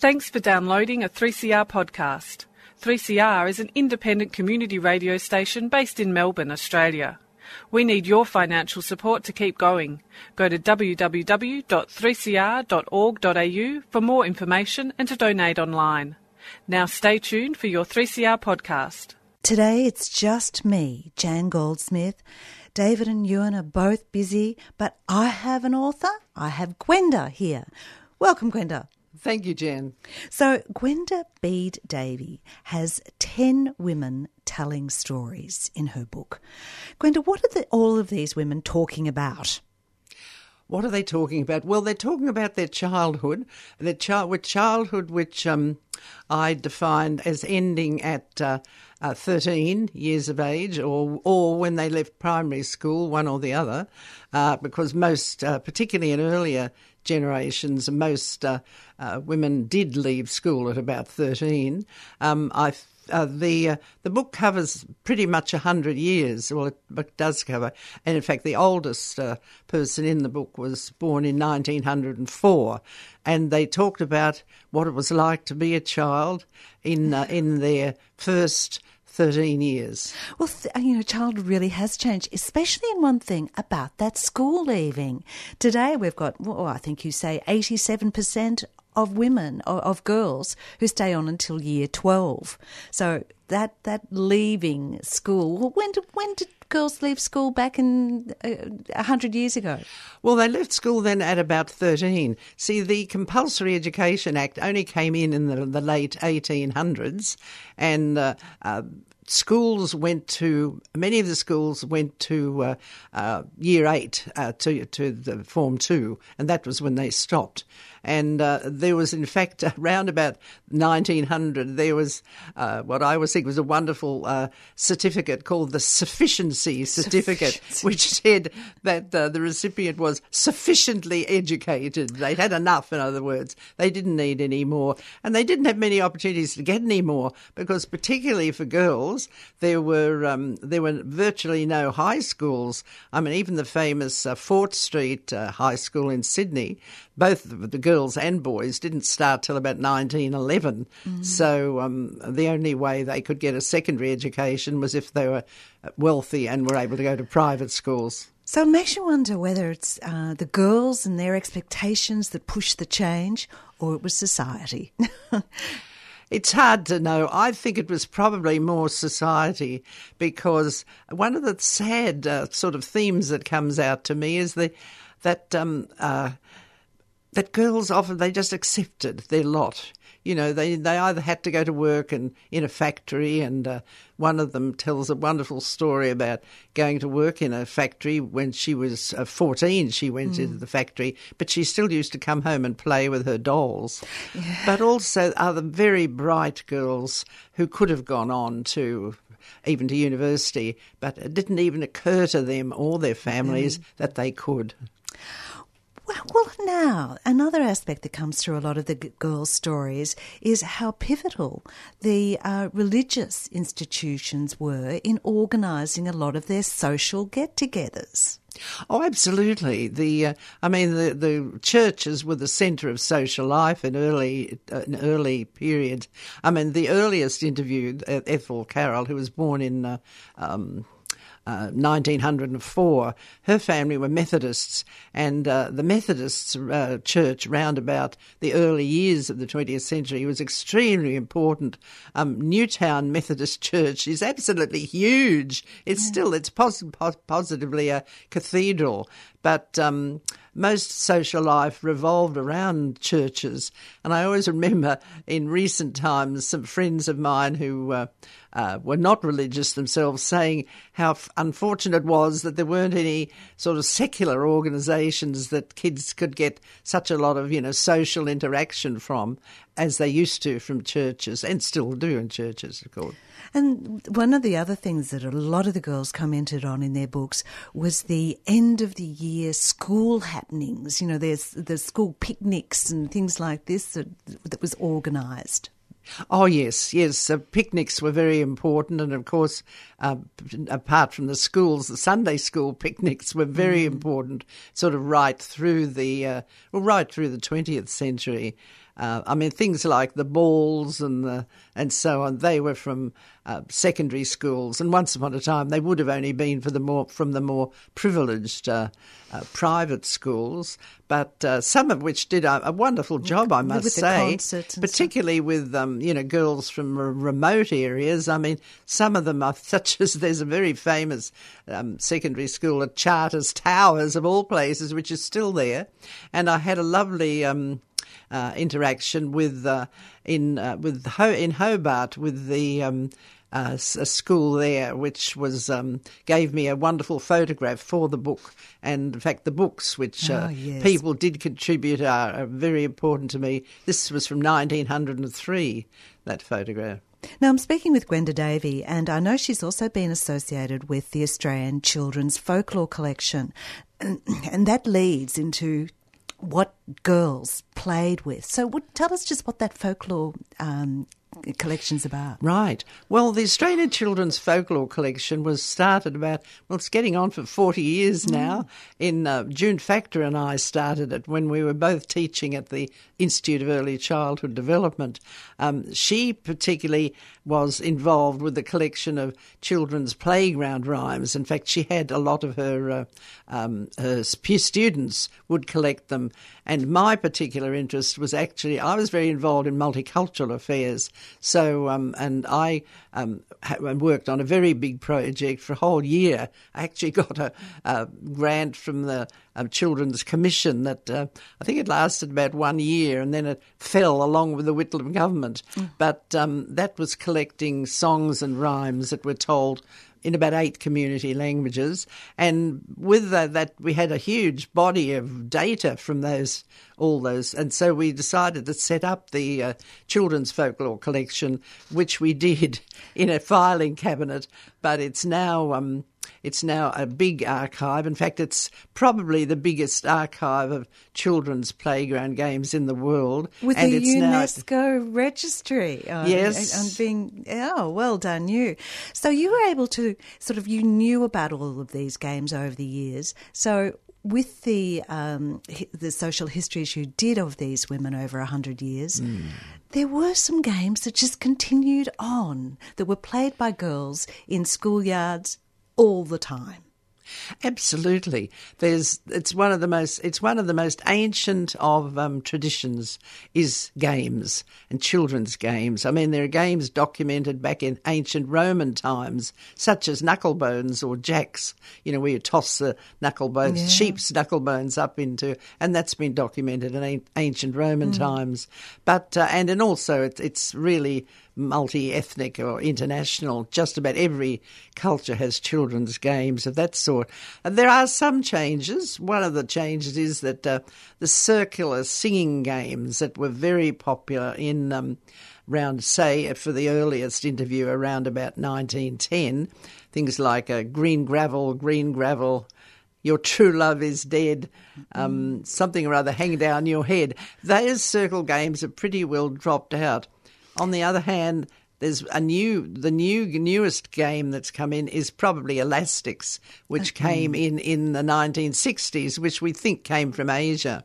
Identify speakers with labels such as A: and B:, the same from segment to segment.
A: Thanks for downloading a 3CR podcast. 3CR is an independent community radio station based in Melbourne, Australia. We need your financial support to keep going. Go to www.3cr.org.au for more information and to donate online. Now stay tuned for your 3CR podcast.
B: Today it's just me, Jan Goldsmith. David and Ewan are both busy, but I have an author. I have Gwenda here. Welcome, Gwenda.
C: Thank you, Jan.
B: So, Gwenda Beed Davey has 10 women telling stories in her book. Gwenda, what are the, all of these women talking about?
C: What are they talking about? Well, they're talking about their childhood, their child with childhood which um, I defined as ending at uh, uh, 13 years of age, or or when they left primary school, one or the other, uh, because most, uh, particularly in earlier generations, most uh, uh, women did leave school at about 13. Um, I uh, the uh, the book covers pretty much hundred years. Well, it, does cover, and in fact, the oldest uh, person in the book was born in 1904, and they talked about what it was like to be a child in uh, in their first 13 years.
B: Well, you know, childhood really has changed, especially in one thing about that school leaving. Today we've got, well, I think you say 87% of women, of girls who stay on until year 12. So that, that leaving school, when did, when did girls leave school back in uh, a uh, hundred years ago?
C: Well, they left school then at about thirteen. See, the Compulsory Education Act only came in in the, the late eighteen hundreds, and uh, uh, schools went to many of the schools went to uh, uh, year eight uh, to to the form two, and that was when they stopped. And uh, there was, in fact, around about 1900, there was uh, what I always think was a wonderful uh, certificate called the Sufficiency Certificate, Sufficiency. which said that the recipient was sufficiently educated. They'd had enough, in other words. They didn't need any more, and they didn't have many opportunities to get any more because, particularly for girls. There were um, there were virtually no high schools. I mean, even the famous uh, Fort Street uh, High School in Sydney, both the girls and boys didn't start till about 1911. Mm. So um, the only way they could get a secondary education was if they were wealthy and were able to go to private schools.
B: So it makes you wonder whether it's uh, the girls and their expectations that push the change, or it was society.
C: It's hard to know. I think it was probably more society because one of the sad uh, sort of themes that comes out to me is the that um, uh, that girls often they just accepted their lot you know, they, they either had to go to work and in a factory, and uh, one of them tells a wonderful story about going to work in a factory when she was uh, 14. She went mm. into the factory, but she still used to come home and play with her dolls. Yeah. But also other very bright girls who could have gone on to even to university, but it didn't even occur to them or their families mm. that they could.
B: Well, now, another aspect that comes through a lot of the girls' stories is how pivotal the uh, religious institutions were in organising a lot of their social get togethers.
C: Oh, absolutely. The uh, I mean, the the churches were the centre of social life in early uh, in early periods. I mean, the earliest interviewed uh, Ethel Carroll, who was born in. Uh, um, 1904, uh, her family were Methodists, and uh, the Methodists uh, church round about the early years of the 20th century was extremely important. Um, Newtown Methodist Church is absolutely huge. It's yeah. still it's pos- pos- positively a cathedral, but um, most social life revolved around churches. And I always remember in recent times some friends of mine who uh, uh, were not religious themselves saying how f- unfortunate it was that there weren't any sort of secular organisations that kids could get such a lot of you know social interaction from as they used to from churches and still do in churches, of course.
B: And one of the other things that a lot of the girls commented on in their books was the end of the year school happenings. You know, there's the school picnics and things like this that, that was organised.
C: Oh yes, yes. Uh, picnics were very important, and of course, uh, apart from the schools, the Sunday school picnics were very mm. important. Sort of right through the uh, well, right through the twentieth century. Uh, I mean, things like the balls and the and so on. They were from uh, secondary schools, and once upon a time they would have only been for the more from the more privileged uh, uh private schools. But uh, some of which did a, a wonderful job, I must say, particularly
B: stuff.
C: with um, you know girls from remote areas. I mean, some of them are such as there's a very famous um, secondary school at Charters Towers of all places, which is still there, and I had a lovely. Um, uh, interaction with uh, in uh, with Ho- in Hobart with the um, uh, a school there, which was um, gave me a wonderful photograph for the book. And in fact, the books which uh,
B: oh, yes.
C: people did contribute are, are, very important to me. This was from 1903. That photograph.
B: Now, I'm speaking with Gwenda Davey, and I know she's also been associated with the Australian Children's Folklore Collection. And, and that leads into what girls played with. So, would, tell us just what that folklore um, collection's about.
C: Right. Well, the Australian Children's Folklore Collection was started about, well, it's getting on for 40 years mm. now. In uh, June Factor and I started it when we were both teaching at the Institute of Early Childhood Development. Um, she particularly was involved with the collection of children's playground rhymes. In fact, she had a lot of her, uh, um, her students would collect them. And my particular interest was actually, I was very involved in multicultural affairs. So, um, and I um, worked on a very big project for a whole year. I actually got a, a grant from the um, Children's Commission that uh, I think it lasted about one year and then it fell along with the Whitlam government. Mm. But um, that was collecting songs and rhymes that were told in about eight community languages. And with that, that, we had a huge body of data from those, all those. And so we decided to set up the uh, children's folklore collection, which we did in a filing cabinet. But it's now um, it's now a big archive. In fact, it's probably the biggest archive of children's playground games in the world.
B: With
C: and
B: the UNESCO now... registry.
C: On, yes.
B: On being, oh, well done you. So you were able to sort of, you knew about all of these games over the years. So with the um, the social histories you did of these women over a hundred years, mm. there were some games that just continued on that were played by girls in schoolyards, all the time.
C: Absolutely. There's it's one of the most it's one of the most ancient of um, traditions is games and children's games. I mean, there are games documented back in ancient Roman times, such as knucklebones or jacks. You know, where you toss the knucklebones, yeah. sheep's knucklebones up into, and that's been documented in ancient Roman mm. times. But uh, and and also it, it's really multi ethnic or international. Just about every culture has children's games of that sort. And there are some changes. One of the changes is that uh, the circular singing games that were very popular in. Um, around, say, for the earliest interview around about 1910, things like uh, green gravel, green gravel, your true love is dead, um, something or other hang down your head. Those circle games have pretty well dropped out. On the other hand, there's a new the new newest game that's come in is probably elastics which okay. came in in the 1960s which we think came from asia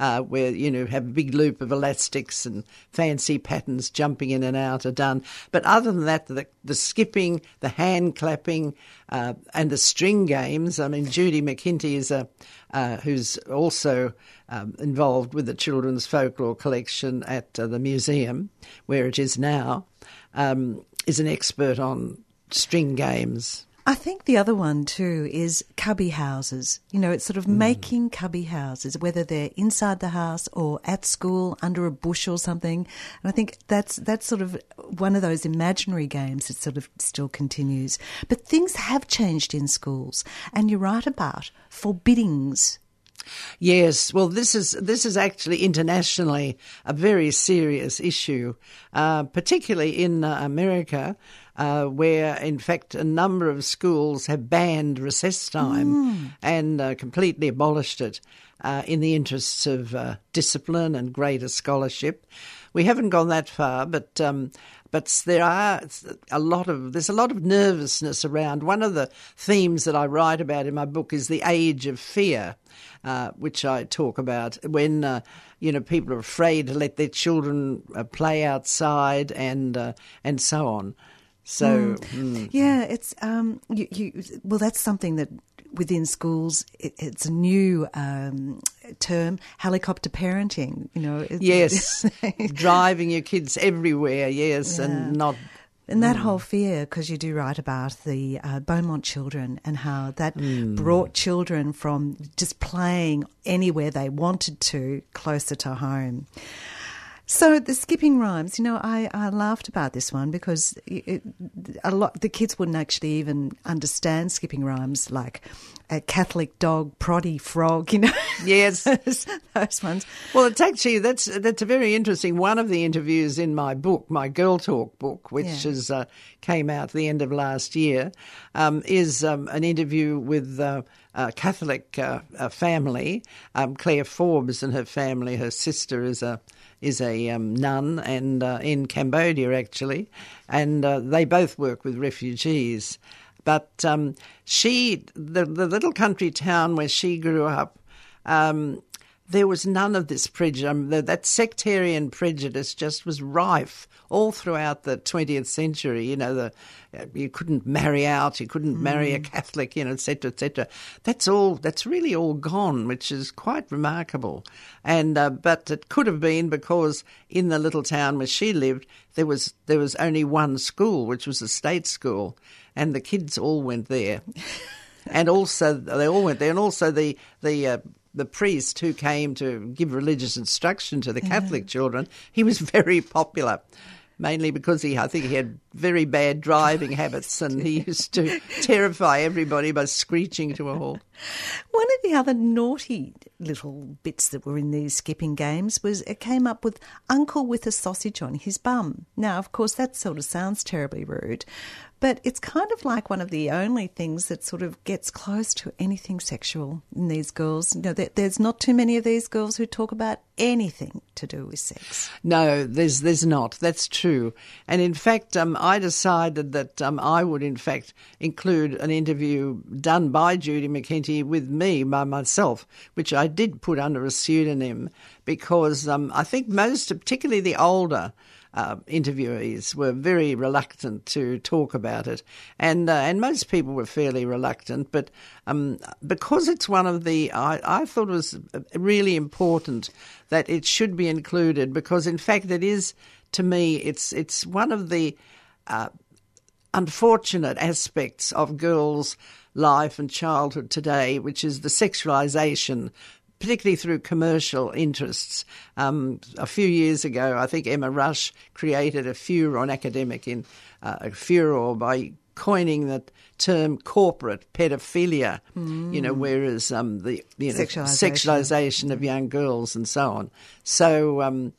C: uh, where you know have a big loop of elastics and fancy patterns jumping in and out are done but other than that the, the skipping the hand clapping uh, and the string games i mean judy mckinty is a uh, who's also um, involved with the children's folklore collection at uh, the museum where it is now um, is an expert on string games.
B: I think the other one too is cubby houses. You know, it's sort of mm. making cubby houses, whether they're inside the house or at school under a bush or something. And I think that's that's sort of one of those imaginary games that sort of still continues. But things have changed in schools, and you're right about forbiddings
C: Yes, well, this is this is actually internationally a very serious issue, uh, particularly in uh, America, uh, where in fact a number of schools have banned recess time mm. and uh, completely abolished it uh, in the interests of uh, discipline and greater scholarship. we haven't gone that far, but um, but there are a lot of there's a lot of nervousness around. One of the themes that I write about in my book is the age of fear, uh, which I talk about when uh, you know people are afraid to let their children uh, play outside and uh, and so on. So
B: mm. Mm. yeah, it's um, you, you, well, that's something that within schools, it, it's a new um, term, helicopter parenting. You know,
C: yes, driving your kids everywhere. Yes, yeah. and not.
B: And that mm. whole fear, because you do write about the uh, Beaumont children and how that mm. brought children from just playing anywhere they wanted to closer to home. So the skipping rhymes, you know, I, I laughed about this one because it, a lot the kids wouldn't actually even understand skipping rhymes like a Catholic dog, proddy frog, you know.
C: Yes,
B: those, those ones.
C: Well, it's actually that's that's a very interesting one of the interviews in my book, my Girl Talk book, which yeah. is uh, came out at the end of last year, um, is um, an interview with. Uh, a Catholic uh, family, um, Claire Forbes and her family. Her sister is a is a um, nun and uh, in Cambodia actually, and uh, they both work with refugees. But um, she, the, the little country town where she grew up, um, there was none of this prejudice. Um, that sectarian prejudice just was rife all throughout the 20th century. You know, the, uh, you couldn't marry out, you couldn't mm. marry a mm. Catholic, you know, etc., etc. That's all. That's really all gone, which is quite remarkable. And uh, but it could have been because in the little town where she lived, there was there was only one school, which was a state school, and the kids all went there. and also they all went there, and also the the uh, the priest who came to give religious instruction to the Catholic children, he was very popular. Mainly because he, I think he had very bad driving habits and he used to terrify everybody by screeching to a halt.
B: One of the other naughty little bits that were in these skipping games was it came up with Uncle with a sausage on his bum. Now, of course, that sort of sounds terribly rude, but it's kind of like one of the only things that sort of gets close to anything sexual in these girls. You know, there's not too many of these girls who talk about anything to do with sex.
C: No, there's there's not. That's true. And in fact, um, I decided that um, I would, in fact, include an interview done by Judy McKinty with me by myself, which I did put under a pseudonym because um, I think most, particularly the older uh, interviewees were very reluctant to talk about it, and uh, and most people were fairly reluctant. But um, because it's one of the, I, I thought it was really important that it should be included because, in fact, it is to me, it's it's one of the uh, unfortunate aspects of girls' life and childhood today, which is the sexualization particularly through commercial interests. Um, a few years ago, I think Emma Rush created a furor, an academic in uh, a furor by coining the term corporate pedophilia, mm. you know, whereas um, the you know, sexualization. sexualization. of young girls and so on. So, um,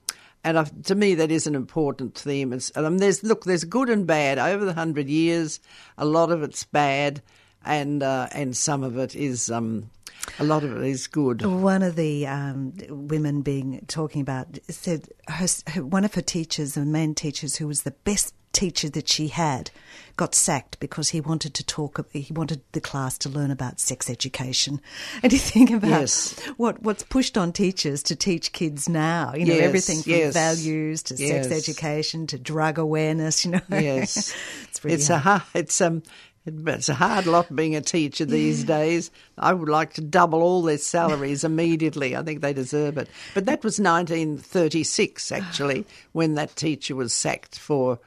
C: and uh, to me, that is an important theme. It's, um, there's look, there's good and bad over the hundred years. A lot of it's bad, and uh, and some of it is um, a lot of it is good.
B: One of the um, women being talking about said her, her, one of her teachers, a main teachers who was the best teacher that she had, got sacked because he wanted to talk. He wanted the class to learn about sex education. And you think about yes. what what's pushed on teachers to teach kids now. You know yes, everything from yes. values to sex education to drug awareness. You know,
C: yes, it's really it's hard. a it's um it's a hard lot being a teacher these yeah. days. I would like to double all their salaries immediately. I think they deserve it. But that was 1936, actually, when that teacher was sacked for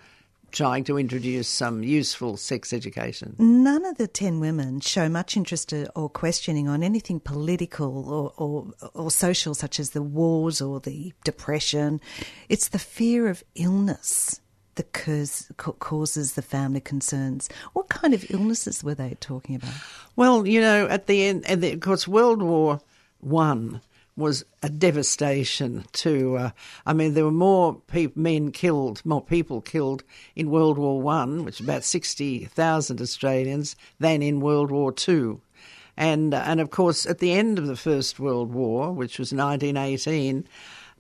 C: trying to introduce some useful sex education.
B: None of the 10 women show much interest uh, or questioning on anything political or, or, or social, such as the wars or the depression. It's the fear of illness that cause, causes the family concerns. What kind of illnesses were they talking about?
C: Well, you know, at the end, and of course, World War One was a devastation to. Uh, I mean, there were more pe- men killed, more people killed in World War One, which about sixty thousand Australians, than in World War Two. And, uh, and of course, at the end of the First World War, which was 1918,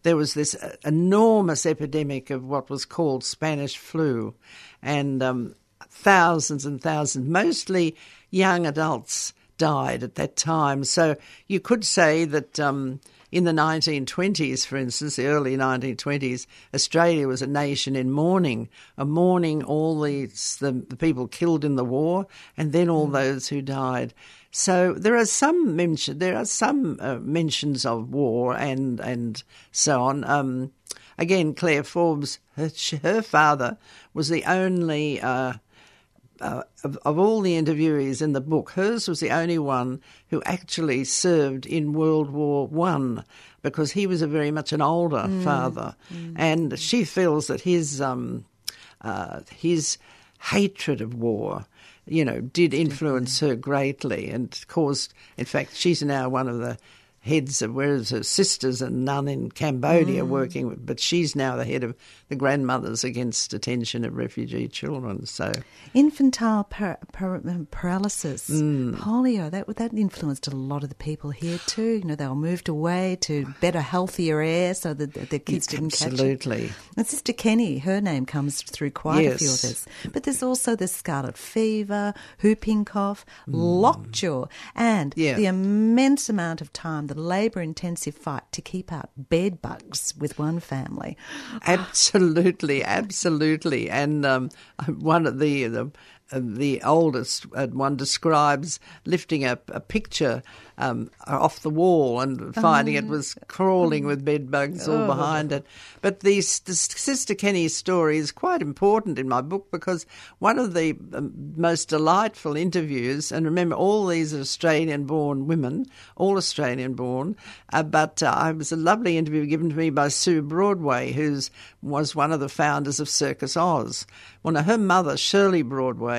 C: there was this uh, enormous epidemic of what was called Spanish flu, and um, thousands and thousands, mostly young adults, died at that time. So you could say that. Um, in the 1920s, for instance, the early 1920s, Australia was a nation in mourning, a mourning all these, the, the people killed in the war and then all those who died. So there are some mention, there are some uh, mentions of war and and so on. Um, again, Claire Forbes, her, her, father was the only. Uh, uh, of, of, all the interviewees in the book, hers was the only one who actually served in World War One because he was a very much an older mm. father, mm. and she feels that his um, uh, his hatred of war you know, did influence her greatly and caused, in fact, she's now one of the heads of whereas her sisters and nun in Cambodia mm. working, with, but she's now the head of the grandmothers against detention of refugee children. So
B: infantile par- par- paralysis, mm. polio that that influenced a lot of the people here too. You know, they were moved away to better, healthier air so that the kids didn't
C: catch it. Absolutely.
B: And Sister Kenny, her name comes through quite yes. a few of this. But there's also the scarlet fever, whooping cough, mm. lockjaw, and yeah. the immense amount of time the labour intensive fight to keep out bed bugs with one family.
C: Absolutely, absolutely. Absolutely. And um, one of the, the the oldest one describes lifting a, a picture um, off the wall and finding it was crawling with bed bugs all oh. behind it. But the, the, Sister Kenny's story is quite important in my book because one of the um, most delightful interviews, and remember, all these are Australian born women, all Australian born, uh, but uh, it was a lovely interview given to me by Sue Broadway, who was one of the founders of Circus Oz. Well, now, her mother, Shirley Broadway,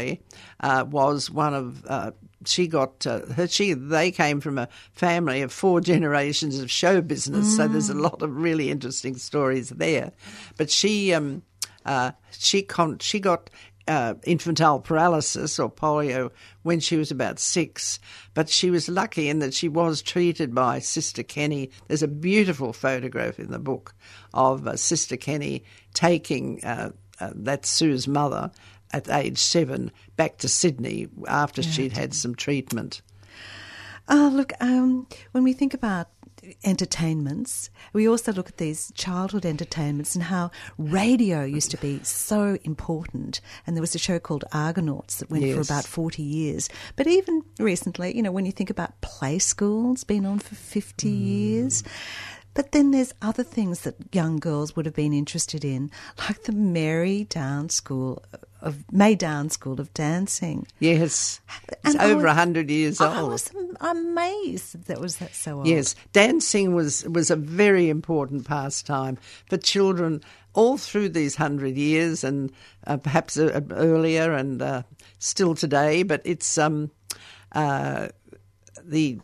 C: uh, was one of uh, she got uh, her she they came from a family of four generations of show business mm. so there's a mm. lot of really interesting stories there but she um, uh, she con- she got uh, infantile paralysis or polio when she was about six, but she was lucky in that she was treated by Sister Kenny. There's a beautiful photograph in the book of uh, Sister Kenny taking uh, uh, that's Sue's mother at age seven back to Sydney after yeah. she'd had some treatment.
B: Oh, look, um, when we think about entertainments, we also look at these childhood entertainments and how radio used to be so important. And there was a show called Argonauts that went yes. for about 40 years. But even recently, you know, when you think about play schools, been on for 50 mm. years. But then there's other things that young girls would have been interested in, like the Mary Down School of Maydown School of Dancing.
C: Yes, it's and over a hundred years old. I
B: was amazed that, that was that so old.
C: Yes, dancing was was a very important pastime for children all through these hundred years, and uh, perhaps uh, earlier, and uh, still today. But it's um, uh, the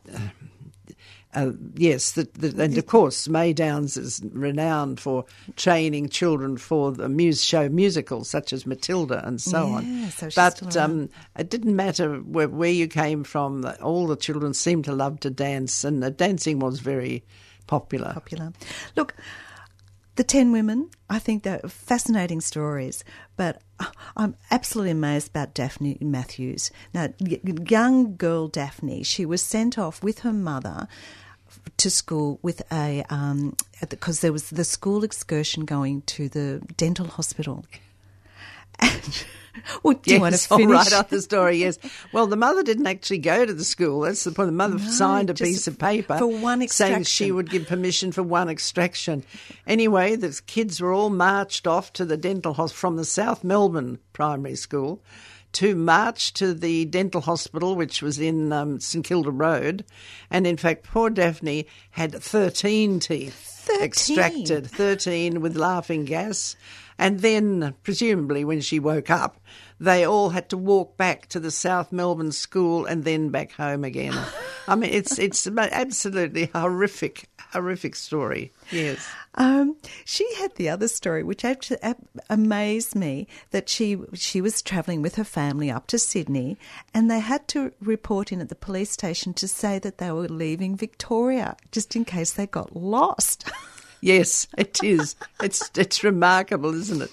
C: uh, yes, the, the, and of course, May Downs is renowned for training children for the muse show musicals such as Matilda and so yeah, on. So but um, it didn't matter where, where, you came from; all the children seemed to love to dance, and the dancing was very popular.
B: Popular. Look, the Ten Women. I think they're fascinating stories, but I'm absolutely amazed about Daphne Matthews. Now, young girl Daphne, she was sent off with her mother to school with a um, because there was the school excursion going to the dental hospital. And, well, do yes, you want to finish?
C: All right on the story, yes. Well, the mother didn't actually go to the school. That's the point. The mother no, signed a piece of paper
B: for one extraction.
C: saying she would give permission for one extraction. Anyway, the kids were all marched off to the dental hospital from the South Melbourne Primary School to march to the dental hospital, which was in um, St Kilda Road. And in fact, poor Daphne had 13 teeth 13. extracted, 13 with laughing gas. And then, presumably, when she woke up, they all had to walk back to the South Melbourne school and then back home again. I mean, it's it's absolutely horrific, horrific story. Yes.
B: Um, she had the other story, which actually amazed me, that she she was travelling with her family up to Sydney, and they had to report in at the police station to say that they were leaving Victoria, just in case they got lost.
C: Yes, it is. it's it's remarkable, isn't it?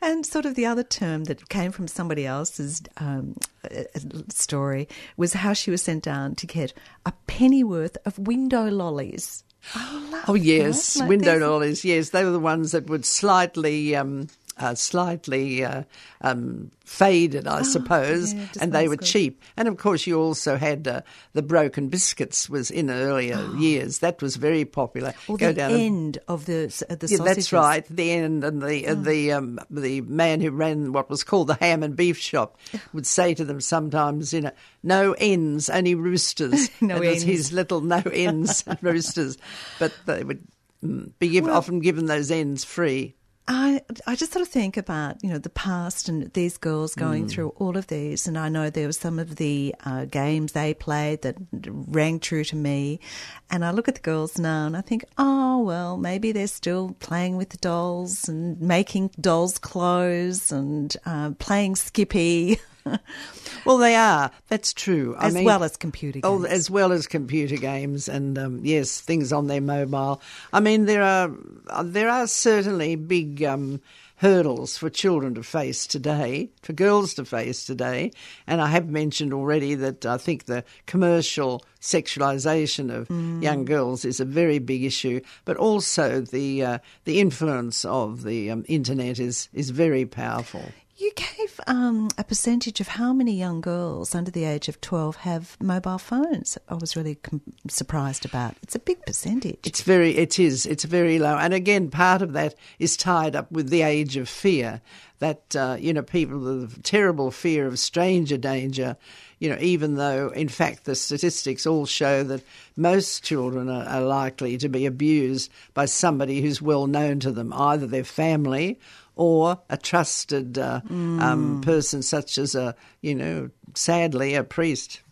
B: And sort of the other term that came from somebody else's um, uh, story was how she was sent down to get a pennyworth of window lollies.
C: Oh yes, like window lollies. Yes, they were the ones that would slightly um, uh, slightly uh, um, faded, I oh, suppose, yeah, and they were good. cheap. And of course, you also had uh, the broken biscuits was in earlier oh. years. That was very popular.
B: Or Go the down end and, of the the yeah,
C: that's right. The end and the oh. the um, the man who ran what was called the ham and beef shop would say to them sometimes, you know, no ends, only roosters.
B: no
C: and
B: ends.
C: His little no ends roosters, but they would mm, be give, well, often given those ends free.
B: I I just sort of think about you know the past and these girls going mm. through all of these, and I know there were some of the uh, games they played that rang true to me, and I look at the girls now and I think, oh well, maybe they're still playing with the dolls and making dolls' clothes and uh, playing Skippy.
C: well, they are. That's true.
B: As mean, well as computer
C: oh, games. Oh, as well as computer games, and um, yes, things on their mobile. I mean, there are there are certainly big. Um, hurdles for children to face today, for girls to face today. And I have mentioned already that I think the commercial sexualisation of mm. young girls is a very big issue, but also the uh, the influence of the um, internet is is very powerful.
B: You gave um, a percentage of how many young girls under the age of 12 have mobile phones. I was really com- surprised about. It's a big percentage.
C: It's very, it is. It's very low. And again, part of that is tied up with the age of fear. That, uh, you know, people, the terrible fear of stranger danger, you know, even though in fact the statistics all show that most children are, are likely to be abused by somebody who's well known to them, either their family or a trusted uh, mm. um, person, such as a, you know, sadly, a priest.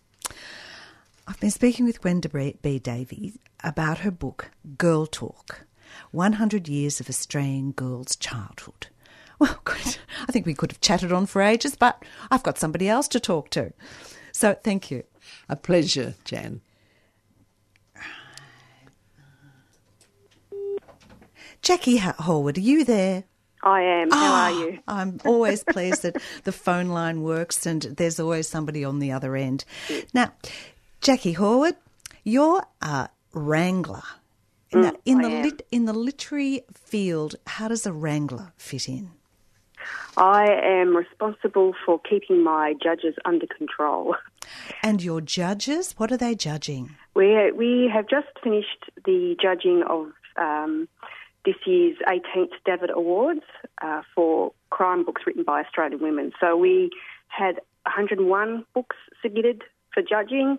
B: I've been speaking with Gwenda B. Davies about her book, Girl Talk 100 Years of Australian Girls' Childhood. Well, I think we could have chatted on for ages, but I've got somebody else to talk to. So thank you.
C: A pleasure, Jan.
B: Jackie Horwood, are you there?
D: I am. How oh, are ah, you?
B: I'm always pleased that the phone line works and there's always somebody on the other end. Now, Jackie Horwood, you're a wrangler. In, mm, the, in the lit, in the literary field, how does a wrangler fit in?
D: I am responsible for keeping my judges under control.
B: And your judges, what are they judging?
D: We we have just finished the judging of um, this year's 18th Davitt Awards uh, for crime books written by Australian women. So we had 101 books submitted for judging,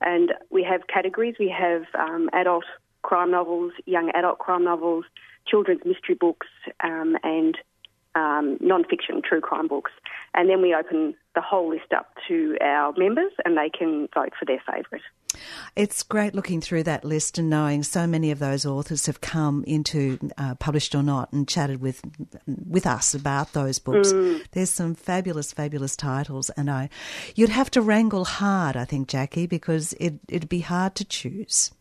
D: and we have categories. We have um, adult crime novels, young adult crime novels, children's mystery books, um, and um, non-fiction true crime books. And then we open the whole list up to our members, and they can vote for their favourite.
B: It's great looking through that list and knowing so many of those authors have come into uh, published or not and chatted with with us about those books. Mm. There's some fabulous, fabulous titles, and I, you'd have to wrangle hard, I think, Jackie, because it it'd be hard to choose.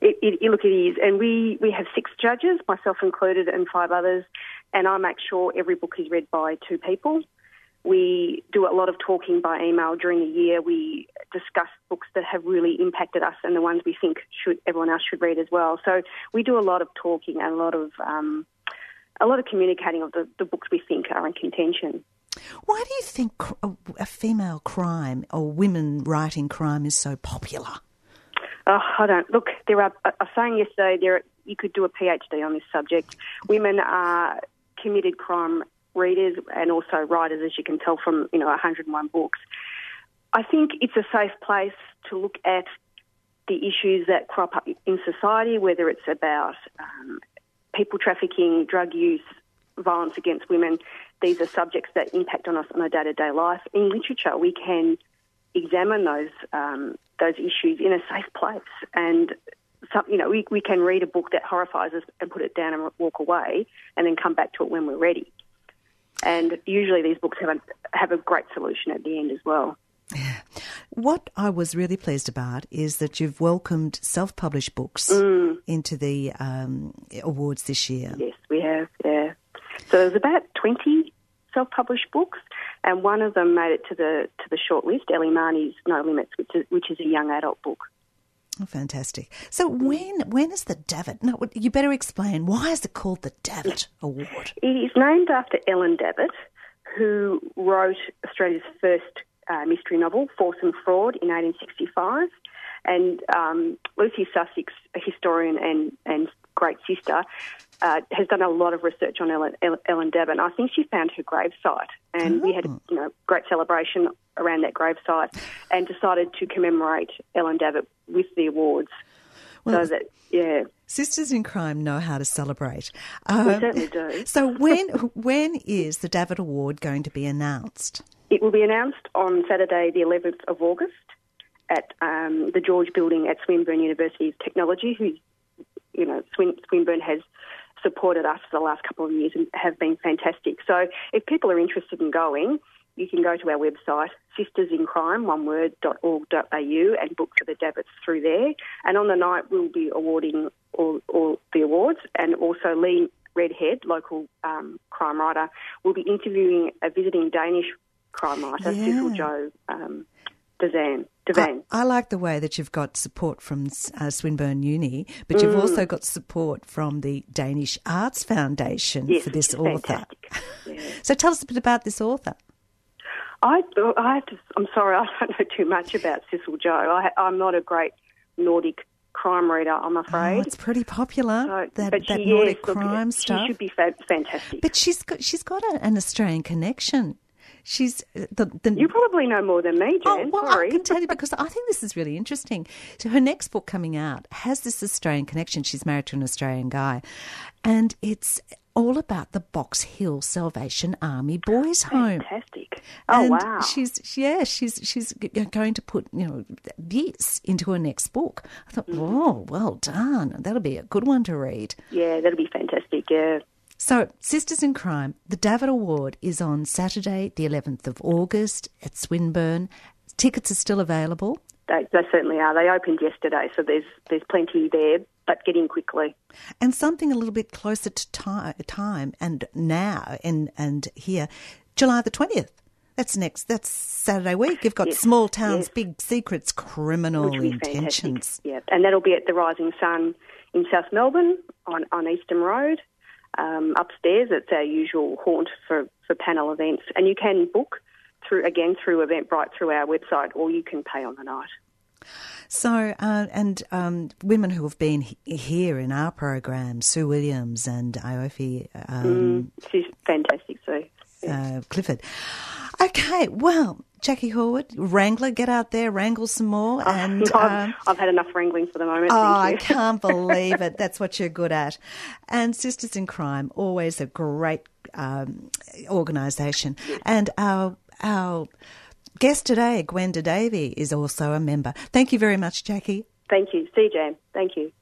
D: It, it, look, it is, and we we have six judges, myself included, and five others, and I make sure every book is read by two people. We do a lot of talking by email during the year. We discuss books that have really impacted us and the ones we think should everyone else should read as well. So we do a lot of talking and a lot of um, a lot of communicating of the, the books we think are in contention.
B: Why do you think a female crime or women writing crime is so popular?
D: Oh, I don't look. There are. I was saying yesterday there you could do a PhD on this subject. Women are committed crime readers and also writers, as you can tell from you know 101 books. I think it's a safe place to look at the issues that crop up in society, whether it's about um, people trafficking, drug use, violence against women. These are subjects that impact on us on a day-to-day life. In literature, we can examine those um, those issues in a safe place, and some, you know we, we can read a book that horrifies us and put it down and walk away, and then come back to it when we're ready. And usually these books have a, have a great solution at the end as well.
B: What I was really pleased about is that you've welcomed self-published books
D: Mm.
B: into the um, awards this year.
D: Yes, we have. Yeah. So there's about 20 self-published books, and one of them made it to the to the short list. Ellie Marney's No Limits, which is, which is a young adult book.
B: Oh, fantastic. So when when is the Davitt? No, you better explain. Why is it called the Davitt Award?
D: It is named after Ellen Davitt, who wrote Australia's first uh, mystery novel, Force and Fraud, in 1865. And um, Lucy Sussex, a historian and, and great sister, uh, has done a lot of research on Ellen, Ellen Davitt. And I think she found her gravesite, and we had a you know great celebration around that gravesite, and decided to commemorate Ellen Davitt with the awards.
B: Well,
D: so that yeah,
B: Sisters in Crime know how to celebrate.
D: we
B: Um,
D: certainly do.
B: so when when is the Davitt Award going to be announced?
D: It will be announced on Saturday, the 11th of August, at um, the George Building at Swinburne University of Technology. Who, you know, Swin- Swinburne has supported us for the last couple of years and have been fantastic. So, if people are interested in going, you can go to our website, sistersincrime, one word, .org.au, and book for the Davits through there. And on the night, we'll be awarding all, all the awards, and also Leigh Redhead, local um, crime writer, will be interviewing a visiting Danish crime writer,
B: Yeah.
D: Sissel-Jo um, Devan.
B: I, I like the way that you've got support from uh, Swinburne Uni, but you've also got support from the Danish Arts Foundation
D: yes,
B: for this author.
D: Yeah.
B: So tell us a bit about this author.
D: I, I have to. I'm sorry, I don't know too much about Sissel-Jo. I, I'm not a great Nordic crime reader, I'm
B: Oh,
D: afraid.
B: it's pretty popular
D: So-
B: that,
D: but
B: that
D: she,
B: Nordic
D: yes, look,
B: crime
D: she
B: stuff.
D: should be fa- fantastic.
B: But she's got she's got a, an Australian connection. She's uh, the the.
D: you probably know more than me,
B: Jen.
D: Oh,
B: well,
D: sorry.
B: I can tell you because I think this is really interesting. So her next book coming out has this Australian connection. She's married to an Australian guy, and it's all about the Box Hill Salvation Army Boys Home.
D: Fantastic. Oh
B: and
D: wow.
B: She's yeah, she's she's going to put you know this into her next book. I thought,
D: Mm.
B: oh, well done. That'll be a good one to read.
D: Yeah, that'll be fantastic. Yeah.
B: So, Sisters in Crime, the Davitt Award is on Saturday, the 11th of August at Swinburne. Tickets are still available.
D: They, they certainly are. They opened yesterday, so there's there's plenty there, but get in quickly.
B: And something a little bit closer to ti- time and now and, and here, July the 20th. That's next. That's Saturday week. You've got
D: Yes,
B: small towns,
D: yes.
B: big secrets, criminal
D: Which will be
B: intentions.
D: fantastic. Yeah, and that'll be at the Rising Sun in South Melbourne on, on Eastern Road. Um, upstairs, it's our usual haunt for, for panel events, and you can book through again through Eventbrite through our website, or you can pay on the night.
B: So, uh, and um, women who have been he- here in our program, Sue Williams and Aoife um,
D: She's fantastic, Sue.
B: Uh, Clifford. Okay, well, Jackie Horwood, Wrangler, get out there, wrangle some more. And
D: I've,
B: um,
D: I've had enough wrangling for the moment.
B: oh, I can't believe it. That's what you're good at. And Sisters in Crime, always a great um, organisation. And our our guest today, Gwenda Davey, is also a member. Thank you very much, Jackie.
D: Thank you. See you, Jan. Thank you.